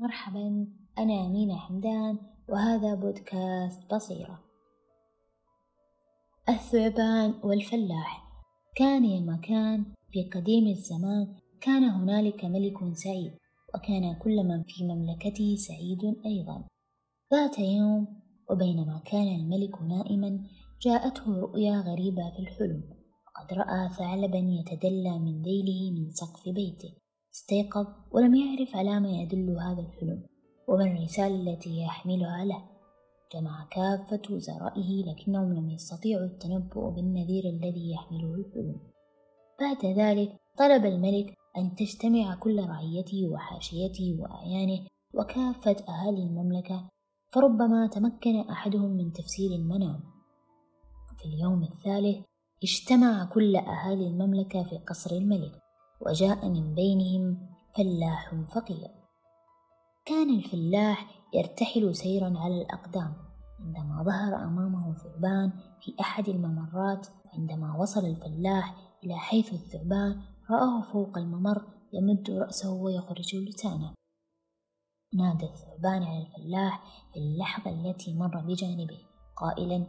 مرحبا أنا أمينة حمدان وهذا بودكاست بصيرة. الثعبان والفلاح كان يا مكان في قديم الزمان كان هنالك ملك سعيد وكان كل من في مملكته سعيد أيضا. ذات يوم وبينما كان الملك نائما جاءته رؤيا غريبة في الحلم وقد رأى ثعلبا يتدلى من ذيله من سقف بيته. استيقظ ولم يعرف على ما يدل هذا الحلم وما الرسالة التي يحملها له. جمع كافة وزرائه لكنهم لم يستطيعوا التنبؤ بالنذير الذي يحمله الحلم. بعد ذلك طلب الملك أن تجتمع كل رعيته وحاشيته وأعيانه وكافة أهالي المملكة فربما تمكن أحدهم من تفسير المنام. في اليوم الثالث اجتمع كل أهالي المملكة في قصر الملك. وجاء من بينهم فلاح فقير كان الفلاح يرتحل سيرا على الأقدام عندما ظهر أمامه ثعبان في أحد الممرات عندما وصل الفلاح إلى حيث الثعبان رآه فوق الممر يمد رأسه ويخرج لسانه نادى الثعبان على الفلاح في اللحظة التي مر بجانبه قائلا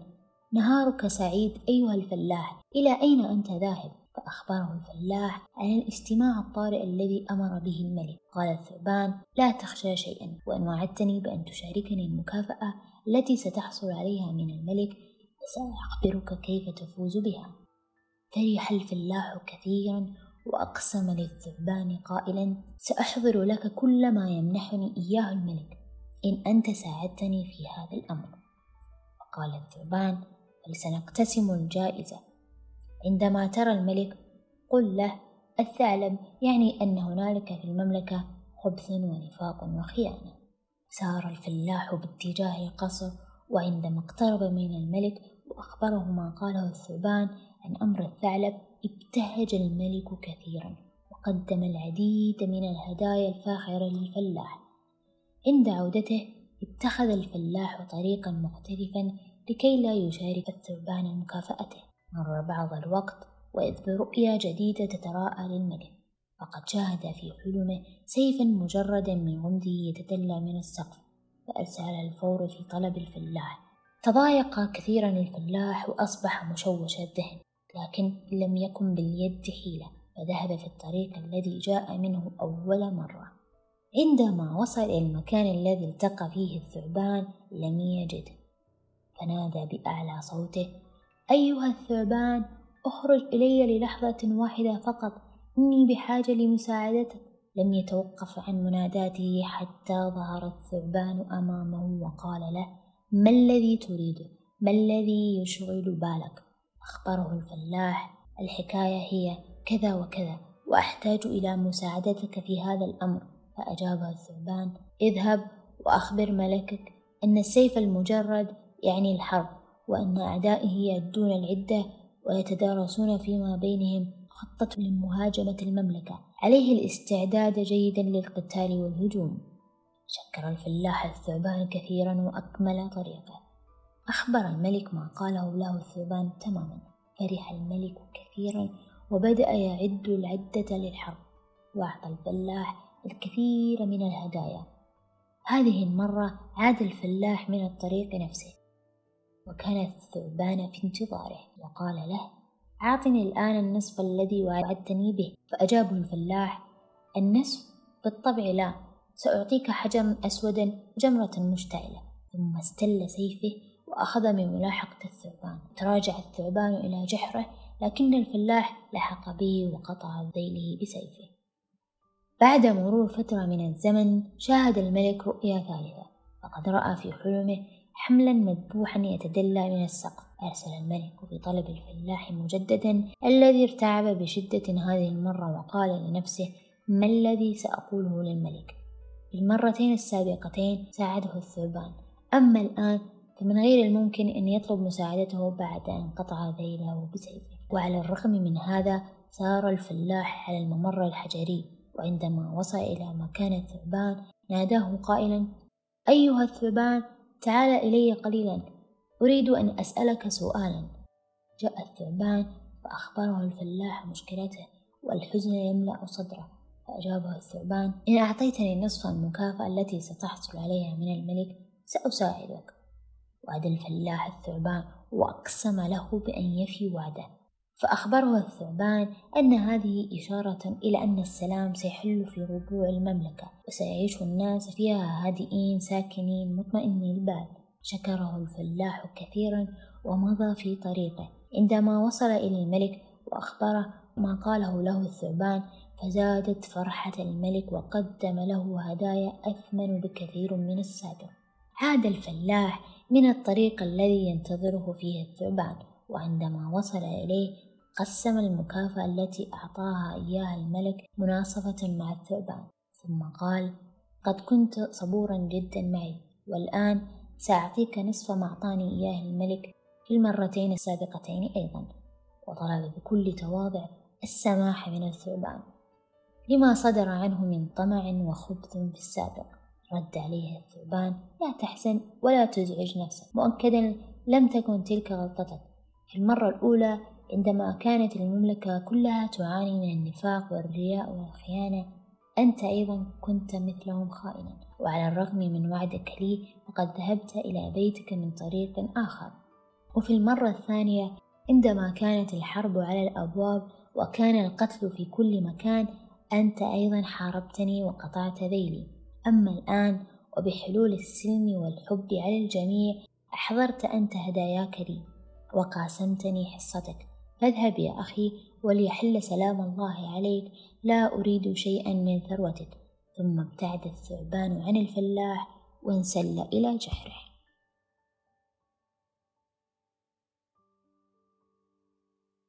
نهارك سعيد أيها الفلاح إلى أين أنت ذاهب؟ فأخبره الفلاح عن الاجتماع الطارئ الذي أمر به الملك. قال الثعبان لا تخشى شيئا وإن وعدتني بأن تشاركني المكافأة التي ستحصل عليها من الملك فسأخبرك كيف تفوز بها. فرح الفلاح كثيرا وأقسم للثعبان قائلا سأحضر لك كل ما يمنحني إياه الملك إن أنت ساعدتني في هذا الأمر. وقال الثعبان بل سنقتسم الجائزة. عندما ترى الملك قل له الثعلب يعني أن هنالك في المملكة خبث ونفاق وخيانة. سار الفلاح باتجاه القصر وعندما اقترب من الملك وأخبره ما قاله الثعبان عن أمر الثعلب ابتهج الملك كثيرا وقدم العديد من الهدايا الفاخرة للفلاح. عند عودته اتخذ الفلاح طريقا مختلفا لكي لا يشارك الثعبان مكافأته. مر بعض الوقت وإذ برؤيا جديدة تتراءى للملك فقد شاهد في حلمه سيفا مجردا من غمده يتدلى من السقف فأرسل الفور في طلب الفلاح. تضايق كثيرا الفلاح وأصبح مشوش الذهن لكن لم يكن باليد حيلة فذهب في الطريق الذي جاء منه أول مرة. عندما وصل إلى المكان الذي التقى فيه الثعبان لم يجد فنادى بأعلى صوته أيها الثعبان أخرج إلي للحظة واحدة فقط. إني بحاجة لمساعدتك لم يتوقف عن مناداته حتى ظهر الثعبان أمامه وقال له ما الذي تريده ما الذي يشغل بالك؟ أخبره الفلاح الحكاية هي كذا وكذا وأحتاج إلى مساعدتك في هذا الأمر. فأجابه الثعبان اذهب وأخبر ملكك أن السيف المجرد يعني الحرب. وأن أعدائه يعدون العدة ويتدارسون فيما بينهم خطة لمهاجمة المملكة. عليه الاستعداد جيدا للقتال والهجوم. شكر الفلاح الثعبان كثيرا وأكمل طريقه. أخبر الملك ما قاله له الثعبان تماما. فرح الملك كثيرا وبدأ يعد العدة للحرب. وأعطى الفلاح الكثير من الهدايا. هذه المرة عاد الفلاح من الطريق نفسه. وكان الثعبان في انتظاره وقال له أعطني الآن النصف الذي وعدتني به. فأجابه الفلاح النصف؟ بالطبع لا سأعطيك حجرا أسودا وجمرة مشتعلة. ثم استل سيفه وأخذ من ملاحقة الثعبان. تراجع الثعبان إلى جحره لكن الفلاح لحق به وقطع ذيله بسيفه. بعد مرور فترة من الزمن شاهد الملك رؤيا ثالثة فقد رأى في حلمه حملا مذبوحا يتدلى من السقف. أرسل الملك بطلب الفلاح مجددا الذي ارتعب بشدة هذه المرة وقال لنفسه ما الذي سأقوله للملك؟ في المرتين السابقتين ساعده الثعبان. أما الآن فمن غير الممكن أن يطلب مساعدته بعد أن قطع ذيله بسيفه. وعلى الرغم من هذا سار الفلاح على الممر الحجري وعندما وصل إلى مكان الثعبان ناداه قائلا أيها الثعبان تعال إلي قليلا أريد أن أسألك سؤالا. جاء الثعبان فأخبره الفلاح مشكلته والحزن يملأ صدره فأجابه الثعبان إن أعطيتني نصف المكافأة التي ستحصل عليها من الملك سأساعدك. وعد الفلاح الثعبان وأقسم له بأن يفي وعده. فأخبره الثعبان أن هذه إشارة إلى أن السلام سيحل في ربوع المملكة وسيعيش الناس فيها هادئين ساكنين مطمئني البال شكره الفلاح كثيرا ومضى في طريقه. عندما وصل إلى الملك وأخبره ما قاله له الثعبان فزادت فرحة الملك وقدم له هدايا أثمن بكثير من السابق عاد الفلاح من الطريق الذي ينتظره فيه الثعبان وعندما وصل إليه قسم المكافأة التي أعطاها إياها الملك مناصفة مع الثعبان ثم قال قد كنت صبورا جدا معي والآن سأعطيك نصف ما أعطاني إياه الملك في المرتين السابقتين أيضا وطلب بكل تواضع السماح من الثعبان لما صدر عنه من طمع وخبث في السابق. رد عليه الثعبان لا تحزن ولا تزعج نفسك مؤكدا لم تكن تلك غلطتك. في المرة الأولى عندما كانت المملكة كلها تعاني من النفاق والرياء والخيانة أنت أيضا كنت مثلهم خائنا. وعلى الرغم من وعدك لي فقد ذهبت إلى بيتك من طريق آخر. وفي المرة الثانية عندما كانت الحرب على الأبواب وكان القتل في كل مكان أنت أيضا حاربتني وقطعت ذيلي. أما الآن وبحلول السلم والحب على الجميع أحضرت أنت هداياك لي وقاسمتني حصتك. فاذهب يا أخي وليحل سلام الله عليك لا أريد شيئا من ثروتك. ثم ابتعد الثعبان عن الفلاح وانسل إلى جحره.